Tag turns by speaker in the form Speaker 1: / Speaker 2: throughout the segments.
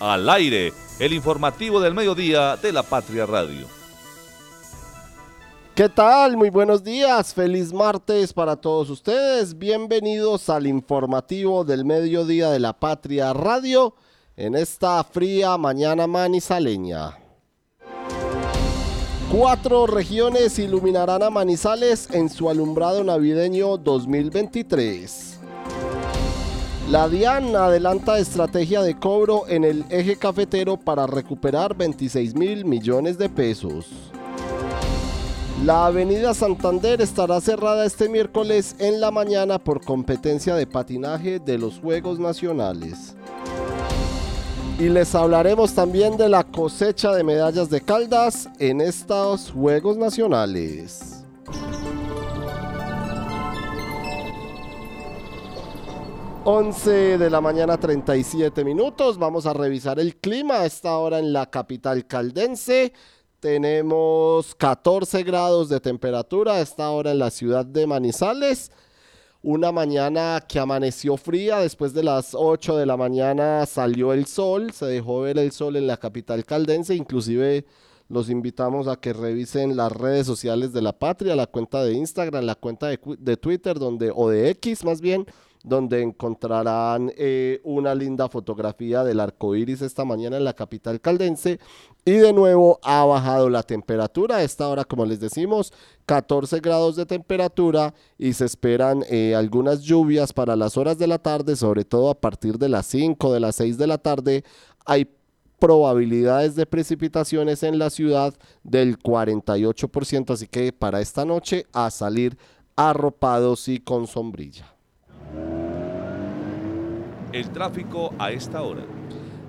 Speaker 1: Al aire, el informativo del mediodía de la Patria Radio.
Speaker 2: ¿Qué tal? Muy buenos días. Feliz martes para todos ustedes. Bienvenidos al informativo del mediodía de la Patria Radio en esta fría mañana manizaleña. Cuatro regiones iluminarán a Manizales en su alumbrado navideño 2023. La DIAN adelanta estrategia de cobro en el eje cafetero para recuperar 26 mil millones de pesos. La avenida Santander estará cerrada este miércoles en la mañana por competencia de patinaje de los Juegos Nacionales. Y les hablaremos también de la cosecha de medallas de Caldas en estos Juegos Nacionales. 11 de la mañana 37 minutos. Vamos a revisar el clima a esta hora en la capital caldense. Tenemos 14 grados de temperatura a esta hora en la ciudad de Manizales. Una mañana que amaneció fría, después de las 8 de la mañana salió el sol, se dejó ver el sol en la capital caldense, inclusive los invitamos a que revisen las redes sociales de la patria, la cuenta de Instagram, la cuenta de, de Twitter, donde, o de X más bien, donde encontrarán eh, una linda fotografía del arco iris esta mañana en la capital caldense. Y de nuevo ha bajado la temperatura. A esta hora, como les decimos, 14 grados de temperatura y se esperan eh, algunas lluvias para las horas de la tarde, sobre todo a partir de las 5, de las 6 de la tarde. Hay probabilidades de precipitaciones en la ciudad del 48%, así que para esta noche a salir arropados y con sombrilla.
Speaker 1: El tráfico a esta hora.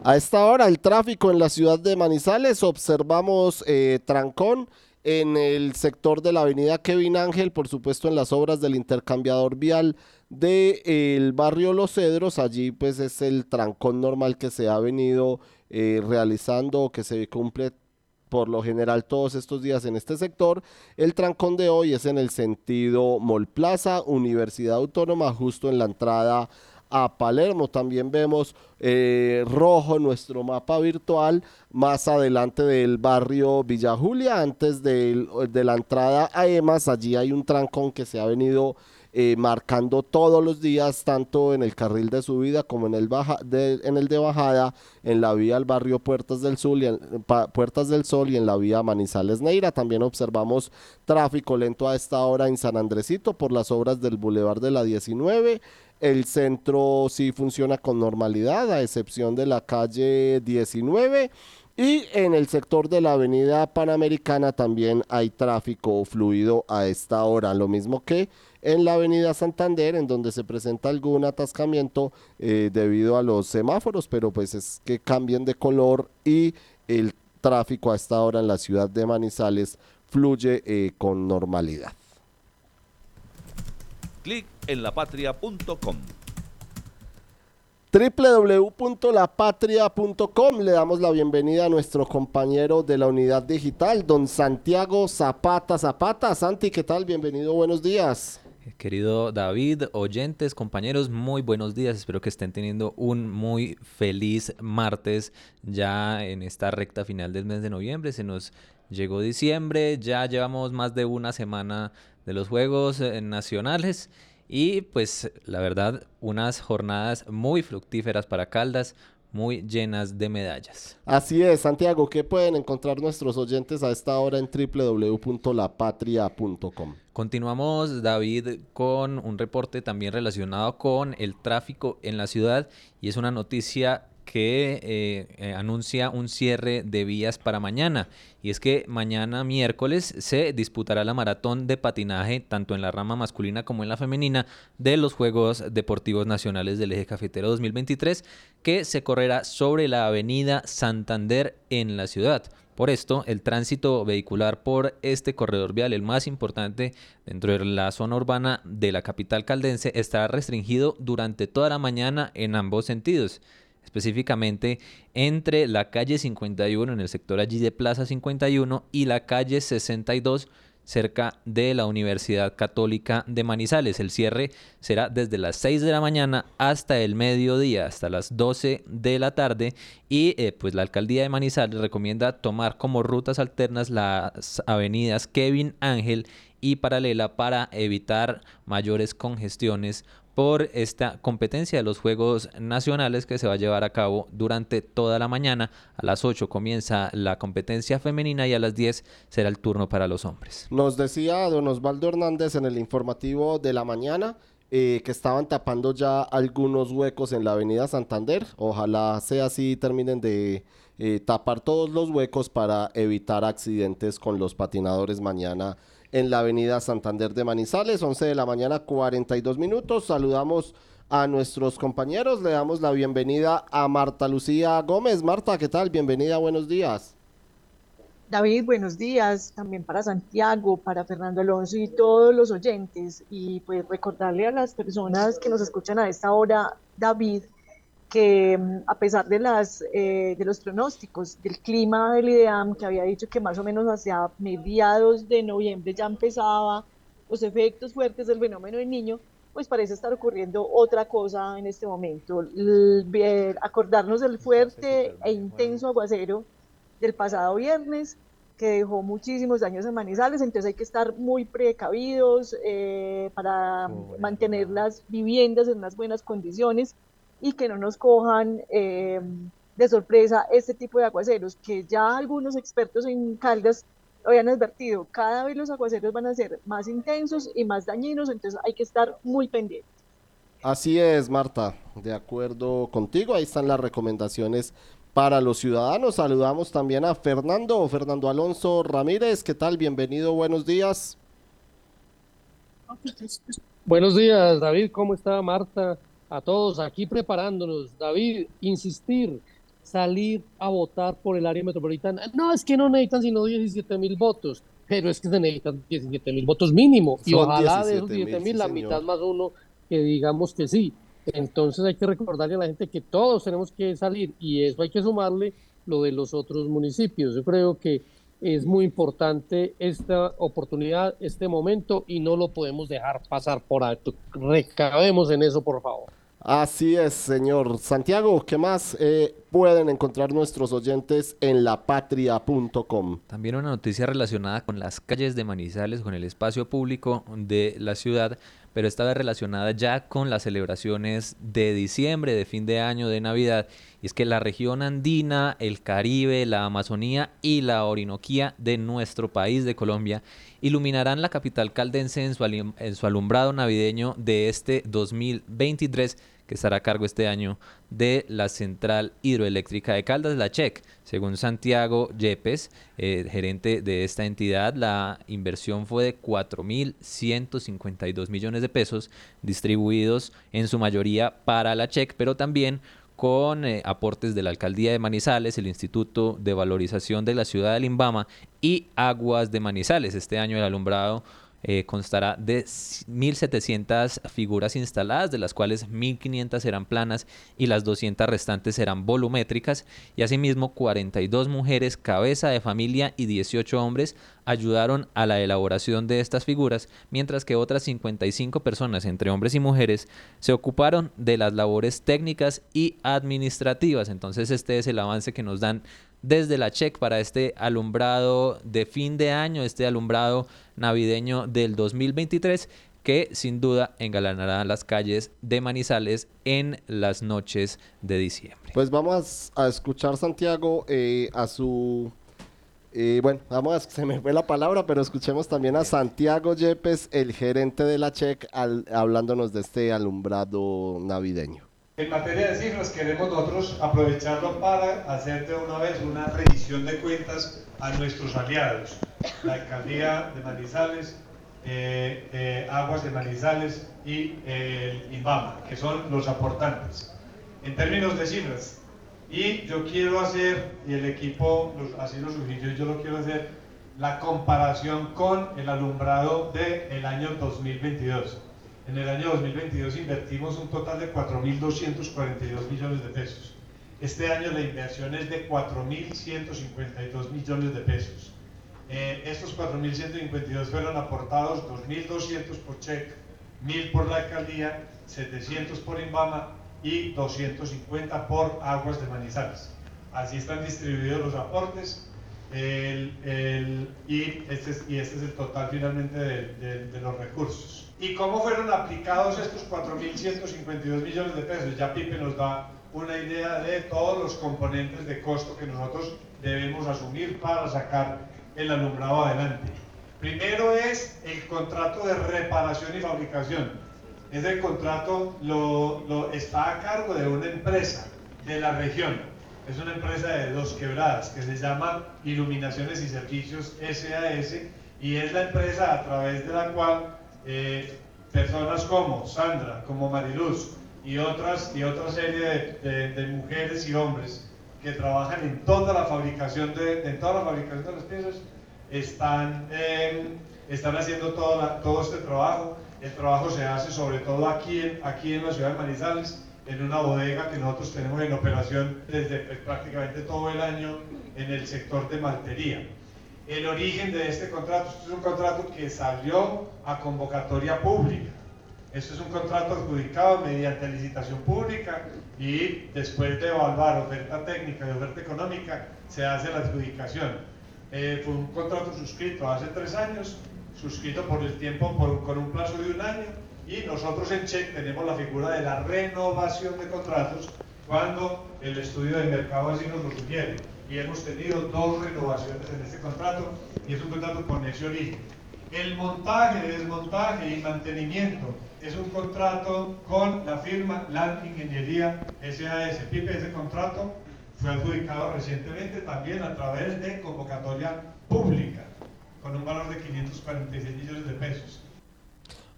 Speaker 2: A esta hora el tráfico en la ciudad de Manizales observamos eh, trancón en el sector de la avenida Kevin Ángel, por supuesto en las obras del intercambiador vial del barrio Los Cedros, allí pues es el trancón normal que se ha venido eh, realizando, que se cumple por lo general todos estos días en este sector. El trancón de hoy es en el sentido Mall Plaza, Universidad Autónoma, justo en la entrada a Palermo. También vemos eh, rojo nuestro mapa virtual más adelante del barrio Villa Julia, antes de, de la entrada a EMAS. Allí hay un trancón que se ha venido eh, marcando todos los días, tanto en el carril de subida como en el, baja, de, en el de bajada, en la vía al barrio Puertas del, Sol y en, del Sol y en la vía Manizales Neira. También observamos tráfico lento a esta hora en San Andresito por las obras del Boulevard de la 19. El centro sí funciona con normalidad, a excepción de la calle 19. Y en el sector de la avenida Panamericana también hay tráfico fluido a esta hora, lo mismo que en la avenida Santander, en donde se presenta algún atascamiento eh, debido a los semáforos, pero pues es que cambien de color y el tráfico a esta hora en la ciudad de Manizales fluye eh, con normalidad.
Speaker 1: Clic en lapatria.com
Speaker 2: www.lapatria.com le damos la bienvenida a nuestro compañero de la unidad digital, don Santiago Zapata Zapata. Santi, ¿qué tal? Bienvenido, buenos días.
Speaker 3: Querido David, oyentes, compañeros, muy buenos días. Espero que estén teniendo un muy feliz martes ya en esta recta final del mes de noviembre. Se nos llegó diciembre, ya llevamos más de una semana de los Juegos eh, Nacionales y pues la verdad unas jornadas muy fructíferas para Caldas, muy llenas de medallas.
Speaker 2: Así es, Santiago, ¿qué pueden encontrar nuestros oyentes a esta hora en www.lapatria.com?
Speaker 3: Continuamos, David, con un reporte también relacionado con el tráfico en la ciudad y es una noticia que eh, eh, anuncia un cierre de vías para mañana. Y es que mañana miércoles se disputará la maratón de patinaje, tanto en la rama masculina como en la femenina, de los Juegos Deportivos Nacionales del Eje Cafetero 2023, que se correrá sobre la avenida Santander en la ciudad. Por esto, el tránsito vehicular por este corredor vial, el más importante dentro de la zona urbana de la capital caldense, estará restringido durante toda la mañana en ambos sentidos específicamente entre la calle 51 en el sector allí de Plaza 51 y la calle 62 cerca de la Universidad Católica de Manizales. El cierre será desde las 6 de la mañana hasta el mediodía, hasta las 12 de la tarde y eh, pues la alcaldía de Manizales recomienda tomar como rutas alternas las avenidas Kevin Ángel y Paralela para evitar mayores congestiones por esta competencia de los Juegos Nacionales que se va a llevar a cabo durante toda la mañana. A las 8 comienza la competencia femenina y a las 10 será el turno para los hombres.
Speaker 2: Nos decía don Osvaldo Hernández en el informativo de la mañana eh, que estaban tapando ya algunos huecos en la avenida Santander. Ojalá sea así y terminen de eh, tapar todos los huecos para evitar accidentes con los patinadores mañana en la avenida Santander de Manizales, 11 de la mañana, 42 minutos. Saludamos a nuestros compañeros, le damos la bienvenida a Marta Lucía Gómez. Marta, ¿qué tal? Bienvenida, buenos días.
Speaker 4: David, buenos días, también para Santiago, para Fernando Alonso y todos los oyentes. Y pues recordarle a las personas que nos escuchan a esta hora, David, que mm, a pesar de, las, eh, de los pronósticos del clima del IDEAM, que había dicho que más o menos hacia mediados de noviembre ya empezaba los efectos fuertes del fenómeno del niño, pues parece estar ocurriendo otra cosa en este momento. acordarnos del fuerte e intenso aguacero del pasado viernes, que dejó muchísimos daños en Manizales, entonces hay que estar muy precavidos eh, para mantener las viviendas en unas buenas condiciones y que no nos cojan eh, de sorpresa este tipo de aguaceros, que ya algunos expertos en Caldas habían advertido, cada vez los aguaceros van a ser más intensos y más dañinos, entonces hay que estar muy pendientes.
Speaker 2: Así es, Marta, de acuerdo contigo, ahí están las recomendaciones para los ciudadanos. Saludamos también a Fernando, Fernando Alonso Ramírez, ¿qué tal? Bienvenido, buenos días.
Speaker 5: Buenos días, David, ¿cómo está Marta? A todos aquí preparándonos. David, insistir, salir a votar por el área metropolitana. No, es que no necesitan sino 17 mil votos, pero es que se necesitan 17 mil votos mínimo. y ojalá de esos 17 mil, la mitad más uno que digamos que sí. Entonces hay que recordarle a la gente que todos tenemos que salir y eso hay que sumarle lo de los otros municipios. Yo creo que es muy importante esta oportunidad, este momento y no lo podemos dejar pasar por alto. Recabemos en eso, por favor.
Speaker 2: Así es, señor. Santiago, ¿qué más eh, pueden encontrar nuestros oyentes en lapatria.com?
Speaker 3: También una noticia relacionada con las calles de Manizales, con el espacio público de la ciudad, pero esta vez relacionada ya con las celebraciones de diciembre, de fin de año, de Navidad. Y es que la región andina, el Caribe, la Amazonía y la Orinoquía de nuestro país, de Colombia, iluminarán la capital caldense en su, en su alumbrado navideño de este 2023 que estará a cargo este año de la Central Hidroeléctrica de Caldas, la CHEC. Según Santiago Yepes, eh, gerente de esta entidad, la inversión fue de 4.152 millones de pesos, distribuidos en su mayoría para la CHEC, pero también con eh, aportes de la Alcaldía de Manizales, el Instituto de Valorización de la Ciudad de Limbama y Aguas de Manizales. Este año el alumbrado eh, constará de 1.700 figuras instaladas, de las cuales 1.500 serán planas y las 200 restantes serán volumétricas, y asimismo 42 mujeres cabeza de familia y 18 hombres ayudaron a la elaboración de estas figuras, mientras que otras 55 personas, entre hombres y mujeres, se ocuparon de las labores técnicas y administrativas. Entonces este es el avance que nos dan desde la CHEC para este alumbrado de fin de año, este alumbrado navideño del 2023 que sin duda engalanará las calles de Manizales en las noches de diciembre.
Speaker 2: Pues vamos a escuchar Santiago eh, a su eh, bueno, vamos a, se me fue la palabra, pero escuchemos también a Santiago Yepes, el gerente de la CHEC, hablándonos de este alumbrado navideño.
Speaker 6: En materia de cifras, queremos nosotros aprovecharlo para hacer de una vez una revisión de cuentas a nuestros aliados, la Alcaldía de Manizales, eh, eh, Aguas de Manizales y el INVAMA, que son los aportantes. En términos de cifras, y yo quiero hacer, y el equipo así lo sugirió, yo lo quiero hacer, la comparación con el alumbrado del año 2022 en el año 2022 invertimos un total de 4.242 millones de pesos. Este año la inversión es de 4.152 millones de pesos. Eh, estos 4.152 fueron aportados 2.200 por cheque, 1.000 por la alcaldía, 700 por Inbama y 250 por Aguas de Manizales. Así están distribuidos los aportes este es, y, este es, el total finalmente de, los recursos. ¿Y cómo fueron aplicados estos 4.152 millones de pesos? Ya Pipe nos da una idea de todos los componentes de costo que nosotros debemos asumir para sacar el alumbrado adelante. Primero es el contrato de reparación y fabricación. Ese contrato lo, está a cargo de una empresa de la región. Es una empresa de dos quebradas que se llama Iluminaciones y Servicios SAS y es la empresa a través de la cual eh, personas como Sandra, como Mariluz y otras y otra serie de, mujeres y hombres que trabajan en toda la fabricación de, en toda la fabricación de las piezas están, eh, están haciendo todo, todo este trabajo. El trabajo se hace sobre todo aquí en, aquí en la ciudad de Manizales, en una bodega que nosotros tenemos en operación desde pues, prácticamente todo el año en el sector de maltería. El origen de este contrato, este es un contrato que salió a convocatoria pública. Este es un contrato adjudicado mediante licitación pública y después de evaluar oferta técnica y oferta económica se hace la adjudicación. Eh, fue un contrato suscrito hace tres años, suscrito por el tiempo con un plazo de un año y nosotros en CHEC tenemos la figura de la renovación de contratos cuando el estudio de mercado así nos lo sugiere. Y hemos tenido dos renovaciones en este contrato y es un contrato con origen. El montaje, desmontaje y mantenimiento es un contrato con la firma Land Ingeniería SAS. Pipe, ese contrato fue adjudicado recientemente también a través de convocatoria pública con un valor de 546 millones de pesos.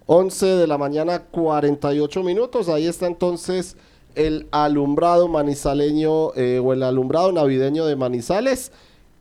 Speaker 2: 11 de la mañana 48 minutos, ahí está entonces el alumbrado manizaleño eh, o el alumbrado navideño de Manizales.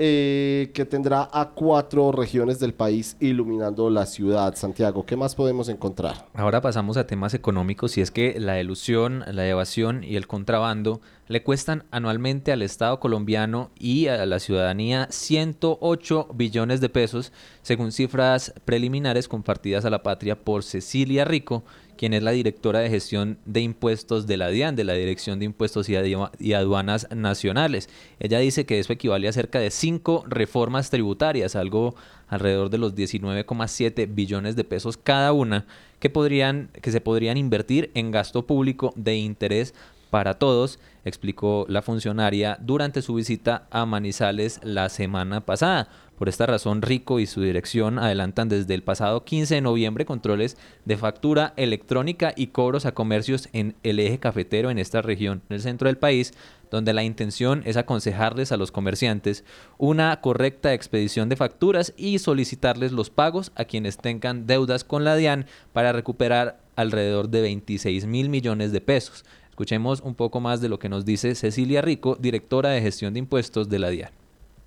Speaker 2: Eh, que tendrá a cuatro regiones del país iluminando la ciudad. Santiago, ¿qué más podemos encontrar?
Speaker 3: Ahora pasamos a temas económicos y es que la ilusión, la evasión y el contrabando le cuestan anualmente al Estado colombiano y a la ciudadanía 108 billones de pesos, según cifras preliminares compartidas a la patria por Cecilia Rico, quien es la directora de gestión de impuestos de la DIAN, de la Dirección de Impuestos y Aduanas Nacionales. Ella dice que eso equivale a cerca de cinco reformas tributarias, algo alrededor de los 19,7 billones de pesos cada una, que, podrían, que se podrían invertir en gasto público de interés para todos, explicó la funcionaria durante su visita a Manizales la semana pasada. Por esta razón, Rico y su dirección adelantan desde el pasado 15 de noviembre controles de factura electrónica y cobros a comercios en el eje cafetero en esta región, en el centro del país, donde la intención es aconsejarles a los comerciantes una correcta expedición de facturas y solicitarles los pagos a quienes tengan deudas con la DIAN para recuperar alrededor de 26 mil millones de pesos. Escuchemos un poco más de lo que nos dice Cecilia Rico, directora de gestión de impuestos de la DIAN.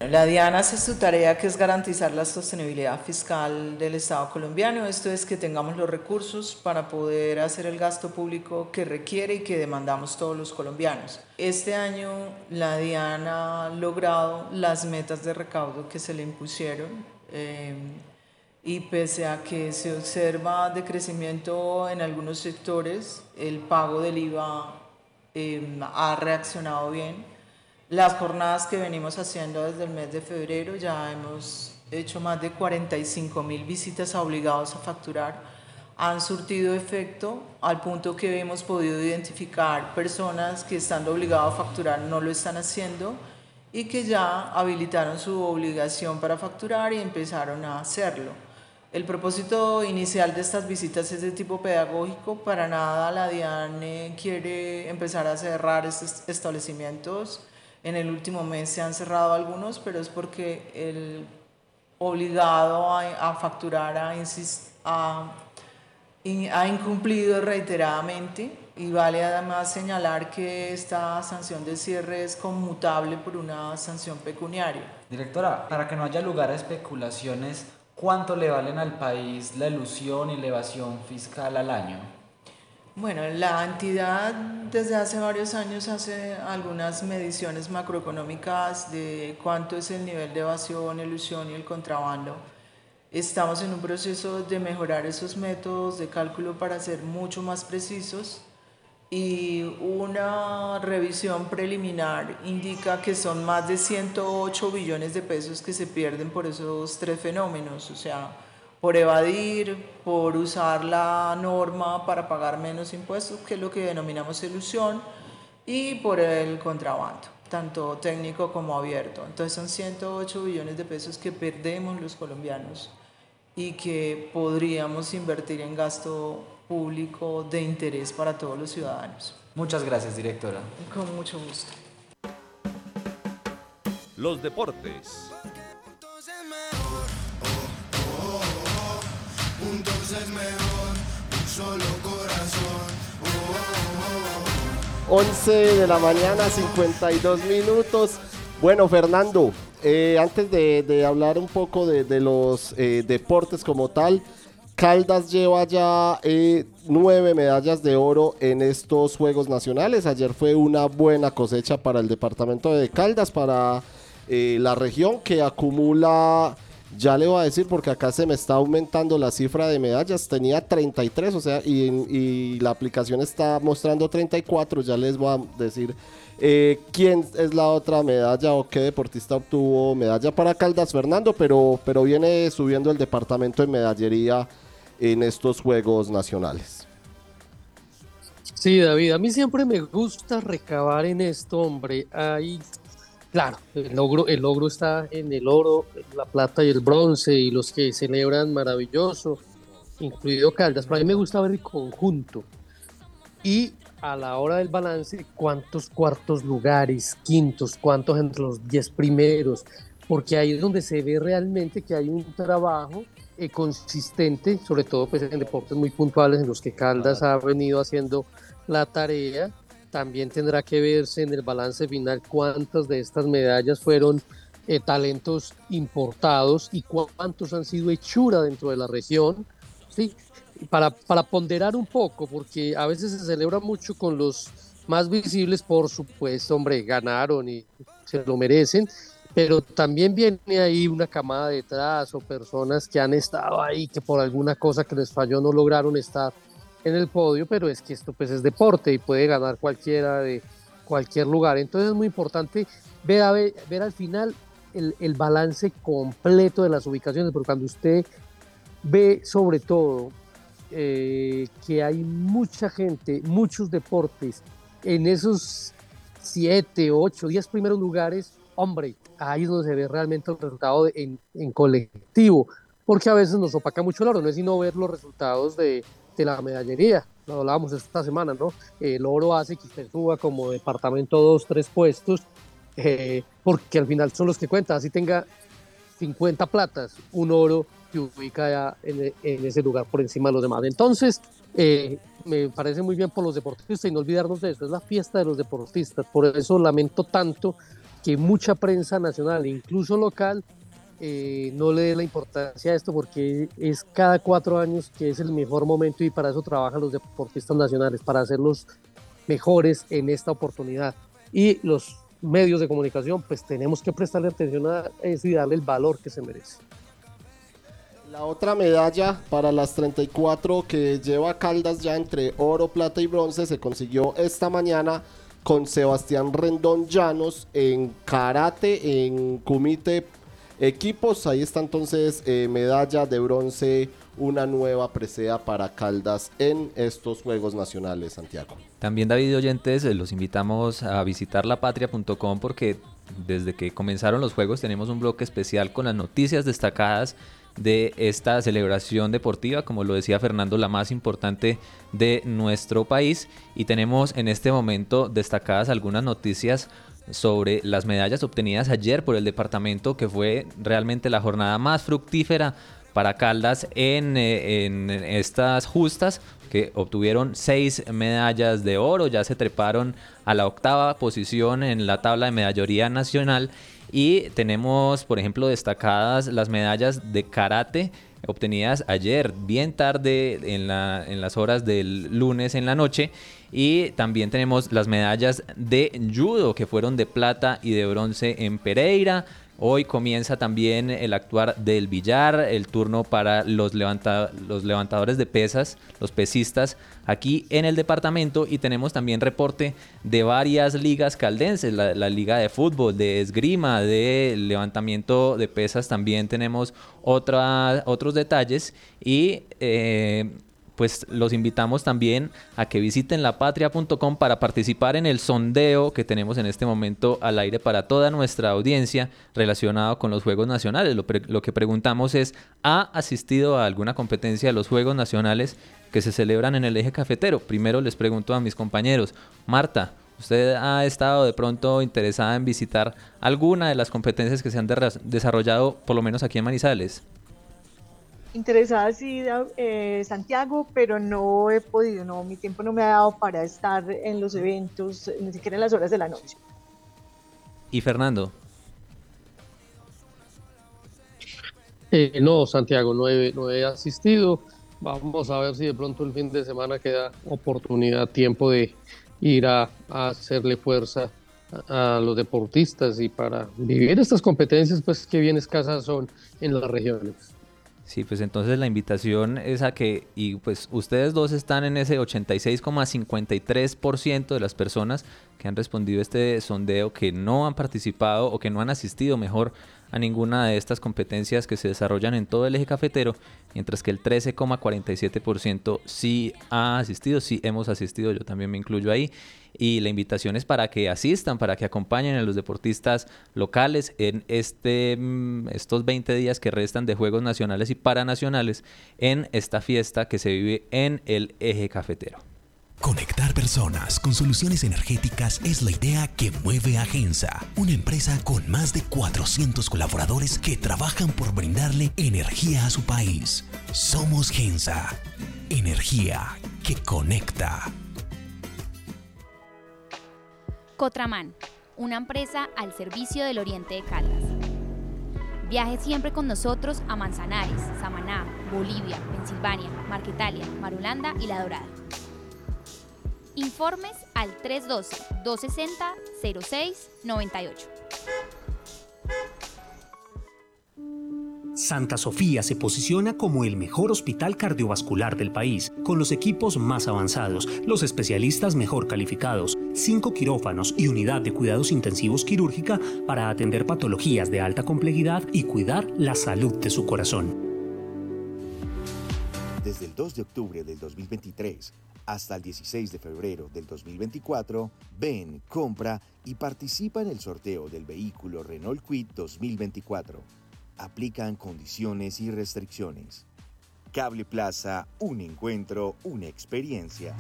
Speaker 7: La DIAN hace su tarea que es garantizar la sostenibilidad fiscal del Estado colombiano. Esto es que tengamos los recursos para poder hacer el gasto público que requiere y que demandamos todos los colombianos. Este año la DIAN ha logrado las metas de recaudo que se le impusieron. Eh, y pese a que se observa decrecimiento en algunos sectores, el pago del IVA eh, ha reaccionado bien. Las jornadas que venimos haciendo desde el mes de febrero ya hemos hecho más de 45 mil visitas a obligados a facturar. Han surtido efecto al punto que hemos podido identificar personas que estando obligados a facturar no lo están haciendo y que ya habilitaron su obligación para facturar y empezaron a hacerlo. El propósito inicial de estas visitas es de tipo pedagógico. Para nada la DIAN eh, quiere empezar a cerrar estos establecimientos. En el último mes se han cerrado algunos, pero es porque el obligado a, a facturar ha, ha, ha incumplido reiteradamente y vale además señalar que esta sanción de cierre es conmutable por una sanción pecuniaria.
Speaker 8: Directora, para que no haya lugar a especulaciones, ¿cuánto le valen al país la ilusión y la evasión fiscal al año?
Speaker 7: Bueno, la entidad desde hace varios años hace algunas mediciones macroeconómicas de cuánto es el nivel de evasión, ilusión y el contrabando. Estamos en un proceso de mejorar esos métodos de cálculo para ser mucho más precisos y una revisión preliminar indica que son más de 108 billones de pesos que se pierden por esos tres fenómenos, o sea, por evadir, por usar la norma para pagar menos impuestos, que es lo que denominamos ilusión, y por el contrabando, tanto técnico como abierto. Entonces son 108 billones de pesos que perdemos los colombianos y que podríamos invertir en gasto público de interés para todos los ciudadanos.
Speaker 8: Muchas gracias, directora.
Speaker 7: Con mucho gusto.
Speaker 1: Los deportes.
Speaker 9: Corazón.
Speaker 2: 11 de la mañana, 52 minutos. Bueno, Fernando, eh, antes de, hablar un poco de, los eh, deportes como tal, Caldas lleva ya eh, nueve medallas de oro en estos Juegos Nacionales. Ayer fue una buena cosecha para el departamento de Caldas, para la región que acumula, ya le voy a decir porque acá se me está aumentando la cifra de medallas, tenía 33, o sea, y, la aplicación está mostrando 34, ya les voy a decir eh, quién es la otra medalla o qué deportista obtuvo medalla para Caldas, Fernando, pero, pero viene subiendo el departamento de medallería en estos Juegos Nacionales.
Speaker 5: Sí, David, a mí siempre me gusta recabar en esto, hombre. Ahí, claro, el logro, el logro está en el oro, la plata y el bronce, y los que celebran maravilloso, incluido Caldas. Pero a mí me gusta ver el conjunto. Y a la hora del balance, cuántos cuartos lugares, quintos, cuántos entre los diez primeros, porque ahí es donde se ve realmente que hay un trabajo eh, consistente, sobre todo pues, en deportes muy puntuales en los que Caldas ha venido haciendo la tarea. También tendrá que verse en el balance final cuántas de estas medallas fueron eh, talentos importados y cuántos han sido hechura dentro de la región. ¿sí? Para, para ponderar un poco, porque a veces se celebra mucho con los más visibles, por supuesto, hombre, ganaron y se lo merecen, pero también viene ahí una camada detrás o personas que han estado ahí, que por alguna cosa que les falló no lograron estar en el podio, pero es que esto pues es deporte y puede ganar cualquiera de cualquier lugar. Entonces es muy importante ver, al final el, balance completo de las ubicaciones, porque cuando usted ve sobre todo eh, que hay mucha gente, muchos deportes en esos 7, 8, 10 primeros lugares, hombre, ahí es donde se ve realmente el resultado en, en, colectivo, porque a veces nos opaca mucho el oro, no es sino ver los resultados de, la medallería, lo hablábamos esta semana, ¿no? El oro hace que usted suba como departamento dos, tres puestos, eh, porque al final son los que cuentan, así tenga 50 platas, un oro que ubica ya en, en ese lugar por encima de los demás. Entonces, eh, me parece muy bien por los deportistas y no olvidarnos de eso, es la fiesta de los deportistas, por eso lamento tanto que mucha prensa nacional, incluso local, eh, no le dé la importancia a esto porque es cada cuatro años que es el mejor momento y para eso trabajan los deportistas nacionales, para hacerlos mejores en esta oportunidad. Y los medios de comunicación, pues tenemos que prestarle atención a eso y darle el valor que se merece.
Speaker 2: La otra medalla para las 34 que lleva Caldas ya entre oro, plata y bronce se consiguió esta mañana con Sebastián Rendón Llanos en karate, en kumite equipos. Ahí está entonces eh, medalla de bronce, una nueva presea para Caldas en estos Juegos Nacionales, Santiago.
Speaker 3: También David oyentes, los invitamos a visitar lapatria.com porque desde que comenzaron los Juegos tenemos un bloque especial con las noticias destacadas de esta celebración deportiva, como lo decía Fernando, la más importante de nuestro país. Y tenemos en este momento destacadas algunas noticias sobre las medallas obtenidas ayer por el departamento, que fue realmente la jornada más fructífera para Caldas en, en estas justas, que obtuvieron seis medallas de oro, ya se treparon a la octava posición en la tabla de medalloría nacional y tenemos, por ejemplo, destacadas las medallas de karate obtenidas ayer, bien tarde en, en las horas del lunes en la noche. Y también tenemos las medallas de judo que fueron de plata y de bronce en Pereira. Hoy comienza también el actuar del billar, el turno para los, los levantadores de pesas, los pesistas, aquí en el departamento. Y tenemos también reporte de varias ligas caldenses, la, liga de fútbol, de esgrima, de levantamiento de pesas. También tenemos otros detalles. Y eh, pues los invitamos también a que visiten lapatria.com para participar en el sondeo que tenemos en este momento al aire para toda nuestra audiencia relacionado con los Juegos Nacionales. Lo, que preguntamos es, ¿ha asistido a alguna competencia de los Juegos Nacionales que se celebran en el eje cafetero? Primero les pregunto a mis compañeros, Marta, ¿usted ha estado de pronto interesada en visitar alguna de las competencias que se han desarrollado por lo menos aquí en Manizales?
Speaker 4: Interesada sí, eh, Santiago, pero no he podido, no, mi tiempo no me ha dado para estar en los eventos, ni siquiera en las horas de la noche.
Speaker 3: ¿Y Fernando?
Speaker 5: Eh, no, Santiago, no he, no he asistido. Vamos a ver si de pronto el fin de semana queda oportunidad, tiempo de ir a, hacerle fuerza a, a, los deportistas y para vivir estas competencias, pues que bien escasas son en las regiones.
Speaker 3: Sí, pues entonces la invitación es a que, y pues ustedes dos están en ese 86,53% de las personas que han respondido este sondeo que no han participado o que no han asistido mejor a ninguna de estas competencias que se desarrollan en todo el eje cafetero, mientras que el 13,47% sí ha asistido, sí hemos asistido, yo también me incluyo ahí, y la invitación es para que asistan, para que acompañen a los deportistas locales en este, mm, estos 20 días que restan de Juegos Nacionales y Paranacionales en esta fiesta que se vive en el eje cafetero.
Speaker 10: Conectar personas con soluciones energéticas es la idea que mueve a Gensa, una empresa con más de 400 colaboradores que trabajan por brindarle energía a su país. Somos Gensa, energía que conecta.
Speaker 11: Cotraman, una empresa al servicio del Oriente de Caldas. Viaje siempre con nosotros a Manzanares, Samaná, Bolivia, Pensilvania, Marquetalia, Marulanda y La Dorada. Informes al 312-260-0698.
Speaker 10: Santa Sofía se posiciona como el mejor hospital cardiovascular del país, con los equipos más avanzados, los especialistas mejor calificados, cinco quirófanos y unidad de cuidados intensivos quirúrgica para atender patologías de alta complejidad y cuidar la salud de su corazón.
Speaker 12: Desde el 2 de octubre del 2023 hasta el 16 de febrero del 2024, ven, compra y participa en el sorteo del vehículo Renault Quid 2024 aplican condiciones y restricciones. Cable Plaza, un encuentro, una experiencia.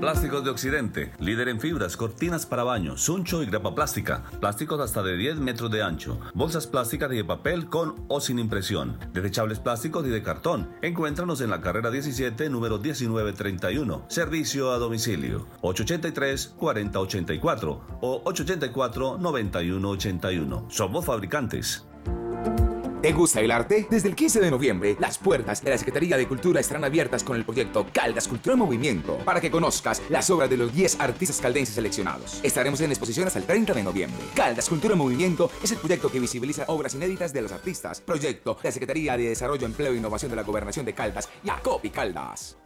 Speaker 1: Plásticos de Occidente, líder en fibras, cortinas para baño, suncho y grapa plástica, plásticos hasta de 10 metros de ancho, bolsas plásticas y de papel con o sin impresión, desechables plásticos y de cartón. Encuéntranos en la carrera 17, número 1931. Servicio a domicilio 883-4084 o 884-9181. Somos fabricantes.
Speaker 13: ¿Te gusta el arte? Desde el 15 de noviembre, las puertas de la Secretaría de Cultura estarán abiertas con el proyecto Caldas Cultura en Movimiento para que conozcas las obras de los 10 artistas caldenses seleccionados. Estaremos en exposición hasta el 30 de noviembre. Caldas Cultura en Movimiento es el proyecto que visibiliza obras inéditas de los artistas. Proyecto de la Secretaría de Desarrollo, Empleo e Innovación de la Gobernación de Caldas, y Caldas.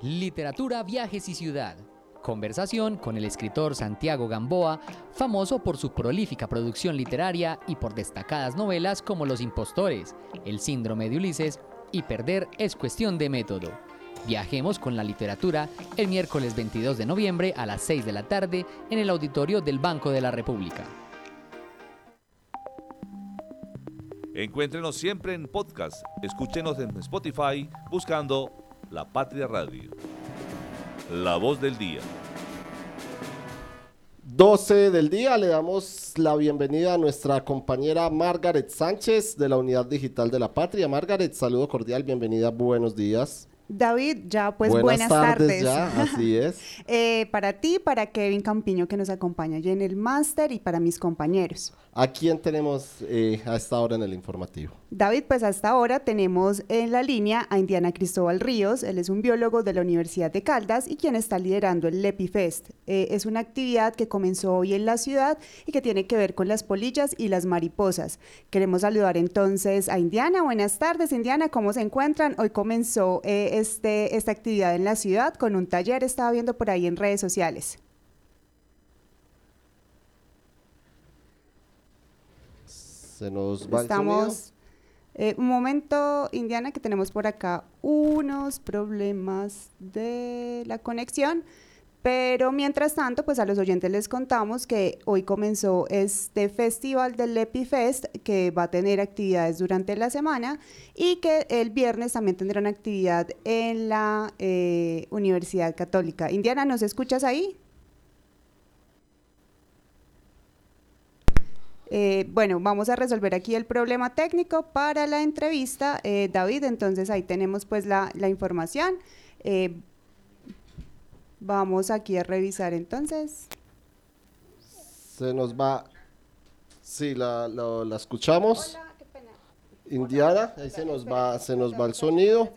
Speaker 14: Literatura, viajes y ciudad Conversación con el escritor Santiago Gamboa, famoso por su prolífica producción literaria y por destacadas novelas como Los Impostores, El Síndrome de Ulises y Perder es cuestión de método. Viajemos con la literatura el miércoles 22 de noviembre a las 6 de la tarde en el auditorio del Banco de la República.
Speaker 1: Encuéntrenos siempre en podcast. Escúchenos en Spotify buscando La Patria Radio. La voz del día.
Speaker 2: 12 del día le damos la bienvenida a nuestra compañera Margaret Sánchez de la Unidad Digital de la Patria. Margaret, saludo cordial, bienvenida, buenos días.
Speaker 15: David, ya pues
Speaker 2: buenas,
Speaker 15: buenas, tardes.
Speaker 2: Ya, así es.
Speaker 15: eh, para ti, para Kevin Campiño que nos acompaña allí en el máster y para mis compañeros.
Speaker 2: ¿A quién tenemos eh, a esta hora en el informativo?
Speaker 15: David, pues hasta ahora tenemos en la línea a Indiana Cristóbal Ríos. Él es un biólogo de la Universidad de Caldas y quien está liderando el LepiFest. Eh, es una actividad que comenzó hoy en la ciudad y que tiene que ver con las polillas y las mariposas. Queremos saludar entonces a Indiana. Buenas tardes, Indiana. ¿Cómo se encuentran? Hoy comenzó eh, este, esta actividad en la ciudad con un taller. Estaba viendo por ahí en redes sociales.
Speaker 2: Se nos va
Speaker 15: Estamos... Eh, un momento, Indiana, que tenemos por acá unos problemas de la conexión. Pero mientras tanto, pues a los oyentes les contamos que hoy comenzó este festival del Epifest que va a tener actividades durante la semana y que el viernes también tendrá una actividad en la eh, Universidad Católica. Indiana, ¿nos escuchas ahí? Eh, bueno, vamos a resolver aquí el problema técnico para la entrevista. Eh, David, entonces ahí tenemos pues la, la información. Eh, vamos aquí a revisar entonces.
Speaker 2: Se nos va... Sí, la, la, la escuchamos.
Speaker 15: Hola, qué pena.
Speaker 2: Indiana, ahí se nos va, se nos va el sonido.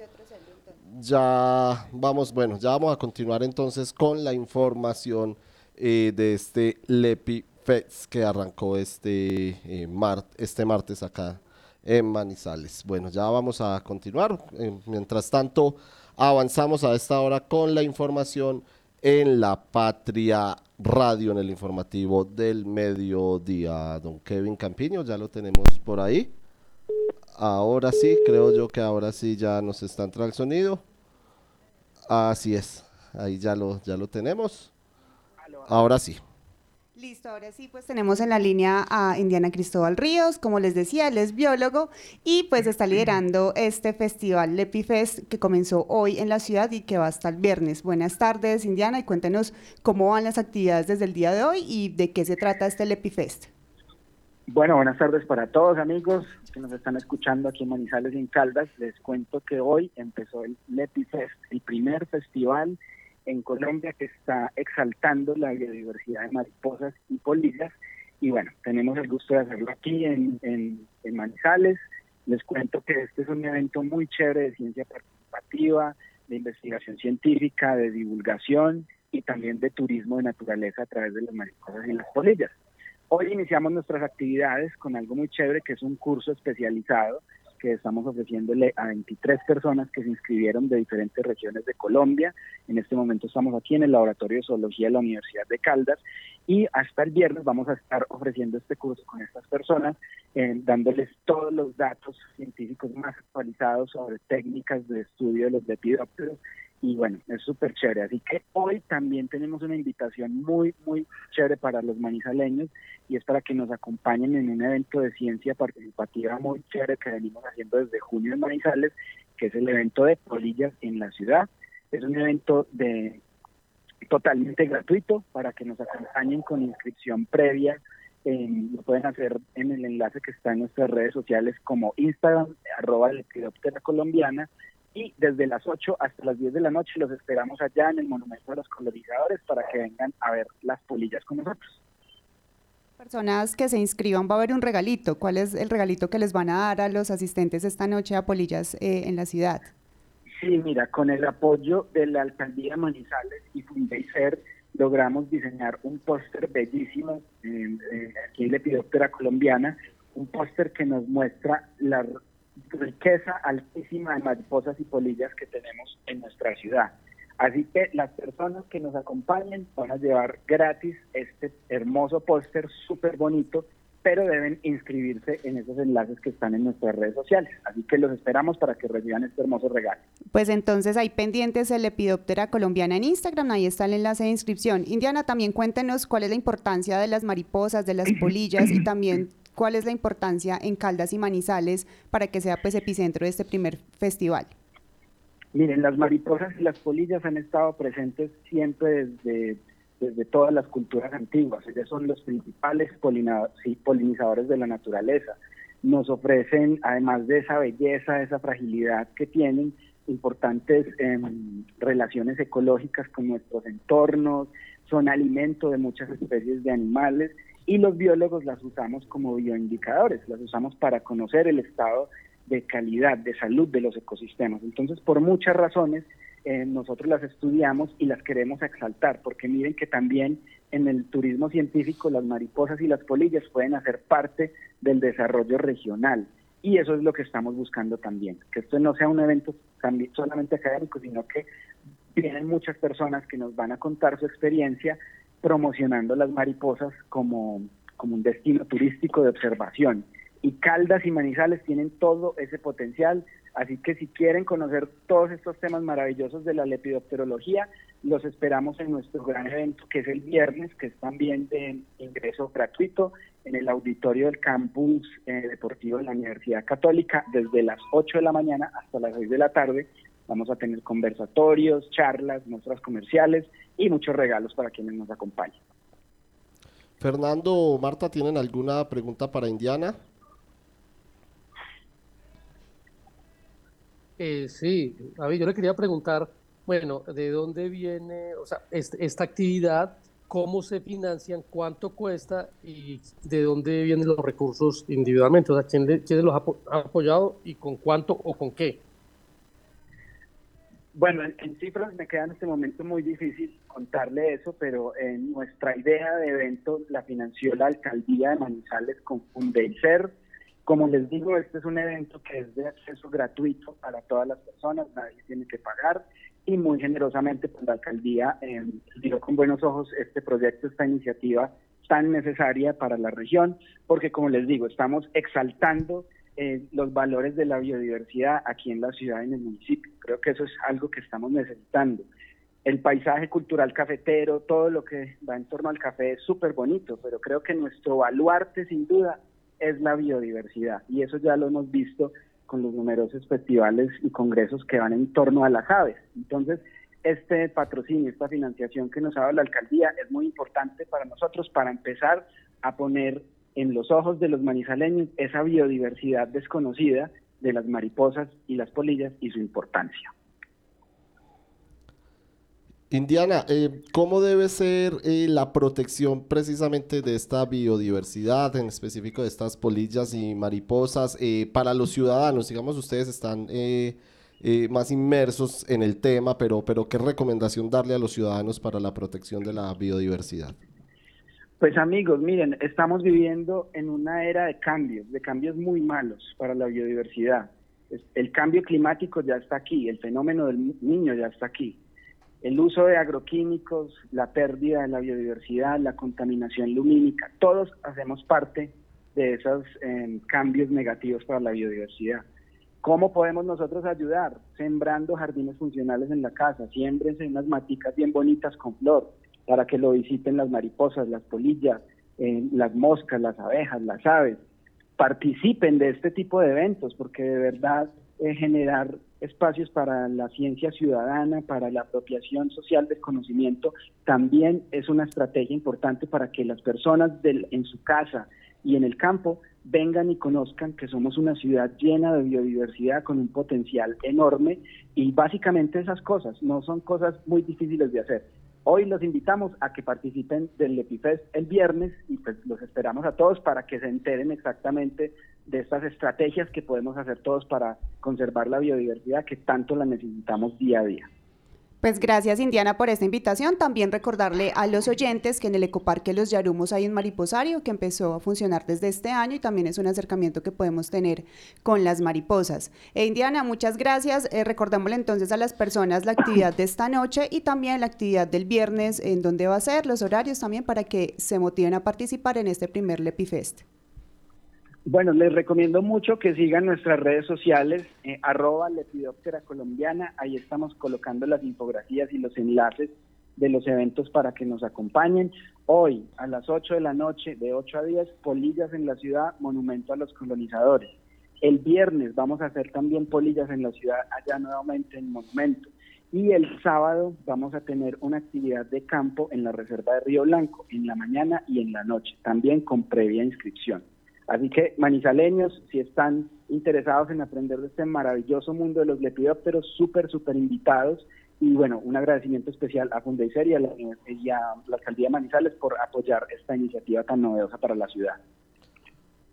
Speaker 2: Ya vamos, bueno, ya vamos a continuar entonces con la información de este Lepi Fest que arrancó este, eh, mar, este martes acá en Manizales. Bueno, ya vamos a continuar. Eh, mientras tanto, avanzamos a esta hora con la información en la Patria Radio, en el informativo del mediodía. Don Kevin Campiño, ya lo tenemos por ahí. Ahora sí, creo yo que ahora sí ya nos está entrando el sonido. Así es, ahí ya lo, ya lo tenemos. Ahora sí.
Speaker 15: Listo, ahora sí, pues tenemos en la línea a Indiana Cristóbal Ríos, como les decía, él es biólogo y pues está liderando este festival LepiFest que comenzó hoy en la ciudad y que va hasta el viernes. Buenas tardes, Indiana, y cuéntenos cómo van las actividades desde el día de hoy y de qué se trata este LepiFest.
Speaker 16: Bueno, buenas tardes para todos amigos que nos están escuchando aquí en Manizales y en Caldas. Les cuento que hoy empezó el LepiFest, el primer festival en Colombia que está exaltando la biodiversidad de mariposas y polillas. Y bueno, tenemos el gusto de hacerlo aquí en, en, en, Manizales. Les cuento que este es un evento muy chévere de ciencia participativa, de investigación científica, de divulgación y también de turismo de naturaleza a través de las mariposas y las polillas. Hoy iniciamos nuestras actividades con algo muy chévere que es un curso especializado que estamos ofreciéndole a 23 personas que se inscribieron de diferentes regiones de Colombia. En este momento estamos aquí en el Laboratorio de Zoología de la Universidad de Caldas y hasta el viernes vamos a estar ofreciendo este curso con estas personas, eh, dándoles todos los datos científicos más actualizados sobre técnicas de estudio de los lepidópteros y bueno, es súper chévere. Así que hoy también tenemos una invitación muy, muy chévere para los manizaleños y es para que nos acompañen en un evento de ciencia participativa muy chévere que venimos haciendo desde junio en Manizales, que es el evento de polillas en la ciudad. Es un evento de totalmente gratuito para que nos acompañen con inscripción previa. Lo pueden hacer en el enlace que está en nuestras redes sociales como Instagram, arroba colombiana, y desde las 8 hasta las 10 de la noche los esperamos allá en el Monumento de los Colorizadores para que vengan a ver las polillas con nosotros.
Speaker 15: Personas que se inscriban va a haber un regalito. ¿Cuál es el regalito que les van a dar a los asistentes esta noche a polillas eh, en la ciudad?
Speaker 16: Sí, mira, con el apoyo de la Alcaldía Manizales y Fundeiser logramos diseñar un póster bellísimo eh, eh, aquí en Lepidóptera Colombiana, un póster que nos muestra la riqueza altísima de mariposas y polillas que tenemos en nuestra ciudad. Así que las personas que nos acompañen van a llevar gratis este hermoso póster súper bonito, pero deben inscribirse en esos enlaces que están en nuestras redes sociales. Así que los esperamos para que reciban este hermoso regalo.
Speaker 15: Pues entonces hay pendientes el Lepidóptera colombiana en Instagram, ahí está el enlace de inscripción. Indiana, también cuéntenos cuál es la importancia de las mariposas, de las polillas y también cuál es la importancia en Caldas y Manizales para que sea pues epicentro de este primer festival.
Speaker 16: Miren, las mariposas y las polillas han estado presentes siempre desde, desde todas las culturas antiguas. Ellas son los principales polinizadores de la naturaleza. Nos ofrecen, además de esa belleza, esa fragilidad que tienen, importantes em, relaciones ecológicas con nuestros entornos, son alimento de muchas especies de animales y los biólogos las usamos como bioindicadores, las usamos para conocer el estado de calidad, de salud de los ecosistemas. Entonces, por muchas razones, eh, nosotros las estudiamos y las queremos exaltar, porque miren que también en el turismo científico las mariposas y las polillas pueden hacer parte del desarrollo regional. Y eso es lo que estamos buscando también, que esto no sea un evento solamente académico, sino que vienen muchas personas que nos van a contar su experiencia promocionando las mariposas como, como un destino turístico de observación. Y Caldas y Manizales tienen todo ese potencial, así que si quieren conocer todos estos temas maravillosos de la lepidopterología, los esperamos en nuestro gran evento que es el viernes, que es también de ingreso gratuito en el auditorio del campus eh, deportivo de la Universidad Católica desde las 8 de la mañana hasta las 6 de la tarde. Vamos a tener conversatorios, charlas, muestras comerciales y muchos regalos para quienes nos acompañen.
Speaker 2: Fernando o Marta, ¿tienen alguna pregunta para Indiana?
Speaker 5: Eh, sí, David, yo le quería preguntar, bueno, ¿de dónde viene, o sea, este, esta actividad, cómo se financian, cuánto cuesta y de dónde vienen los recursos individualmente? O sea, ¿quién, los ha apoyado y con cuánto o con qué?
Speaker 16: Bueno, en, cifras me queda en este momento muy difícil contarle eso, pero en nuestra idea de evento la financió la alcaldía de Manizales con Fundelcer. Como les digo, este es un evento que es de acceso gratuito para todas las personas, nadie tiene que pagar y muy generosamente pues, la alcaldía eh, dio con buenos ojos este proyecto, esta iniciativa tan necesaria para la región, porque como les digo, estamos exaltando eh, los valores de la biodiversidad aquí en la ciudad en el municipio. Creo que eso es algo que estamos necesitando. El paisaje cultural cafetero, todo lo que va en torno al café es súper bonito, pero creo que nuestro baluarte sin duda es la biodiversidad y eso ya lo hemos visto con los numerosos festivales y congresos que van en torno a las aves. Entonces, este patrocinio, esta financiación que nos ha dado la alcaldía es muy importante para nosotros para empezar a poner en los ojos de los manizaleños esa biodiversidad desconocida de las mariposas y las polillas y su importancia.
Speaker 2: Indiana, eh, ¿cómo debe ser eh, la protección precisamente de esta biodiversidad, en específico de estas polillas y mariposas, eh, para los ciudadanos? Digamos, ustedes están más inmersos en el tema, pero, pero ¿qué recomendación darle a los ciudadanos para la protección de la biodiversidad?
Speaker 16: Pues amigos, miren, estamos viviendo en una era de cambios, de cambios muy malos para la biodiversidad. El cambio climático ya está aquí, el fenómeno del niño ya está aquí. El uso de agroquímicos, la pérdida de la biodiversidad, la contaminación lumínica, todos hacemos parte de esos em, cambios negativos para la biodiversidad. ¿Cómo podemos nosotros ayudar? Sembrando jardines funcionales en la casa, siembrense unas maticas bien bonitas con flor, para que lo visiten las mariposas, las polillas, eh, las moscas, las abejas, las aves. Participen de este tipo de eventos porque de verdad eh, generar espacios para la ciencia ciudadana, para la apropiación social del conocimiento, también es una estrategia importante para que las personas del, en su casa y en el campo vengan y conozcan que somos una ciudad llena de biodiversidad con un potencial enorme y básicamente esas cosas no son cosas muy difíciles de hacer. Hoy los invitamos a que participen del Epifest el viernes y pues los esperamos a todos para que se enteren exactamente de estas estrategias que podemos hacer todos para conservar la biodiversidad que tanto la necesitamos día a día.
Speaker 15: Pues gracias Indiana por esta invitación. También recordarle a los oyentes que en el Ecoparque Los Yarumos hay un mariposario que empezó a funcionar desde este año y también es un acercamiento que podemos tener con las mariposas. E Indiana, muchas gracias. Eh, entonces a las personas la actividad de esta noche y también la actividad del viernes, en donde va a ser, los horarios también para que se motiven a participar en este primer Lepifest.
Speaker 16: Bueno, les recomiendo mucho que sigan nuestras redes sociales, eh, arroba Lepidóptera Colombiana, ahí estamos colocando las infografías y los enlaces de los eventos para que nos acompañen. Hoy, a las 8 de la noche, de 8 a 10, Polillas en la ciudad, Monumento a los Colonizadores. El viernes vamos a hacer también Polillas en la ciudad, allá nuevamente en Monumento. Y el sábado vamos a tener una actividad de campo en la Reserva de Río Blanco, en la mañana y en la noche, también con previa inscripción. Así que manizaleños, si están interesados en aprender de este maravilloso mundo de los lepidópteros, súper, súper invitados. Y bueno, un agradecimiento especial a Fundeiser y a la, y a la Alcaldía de Manizales por apoyar esta iniciativa tan novedosa para la ciudad.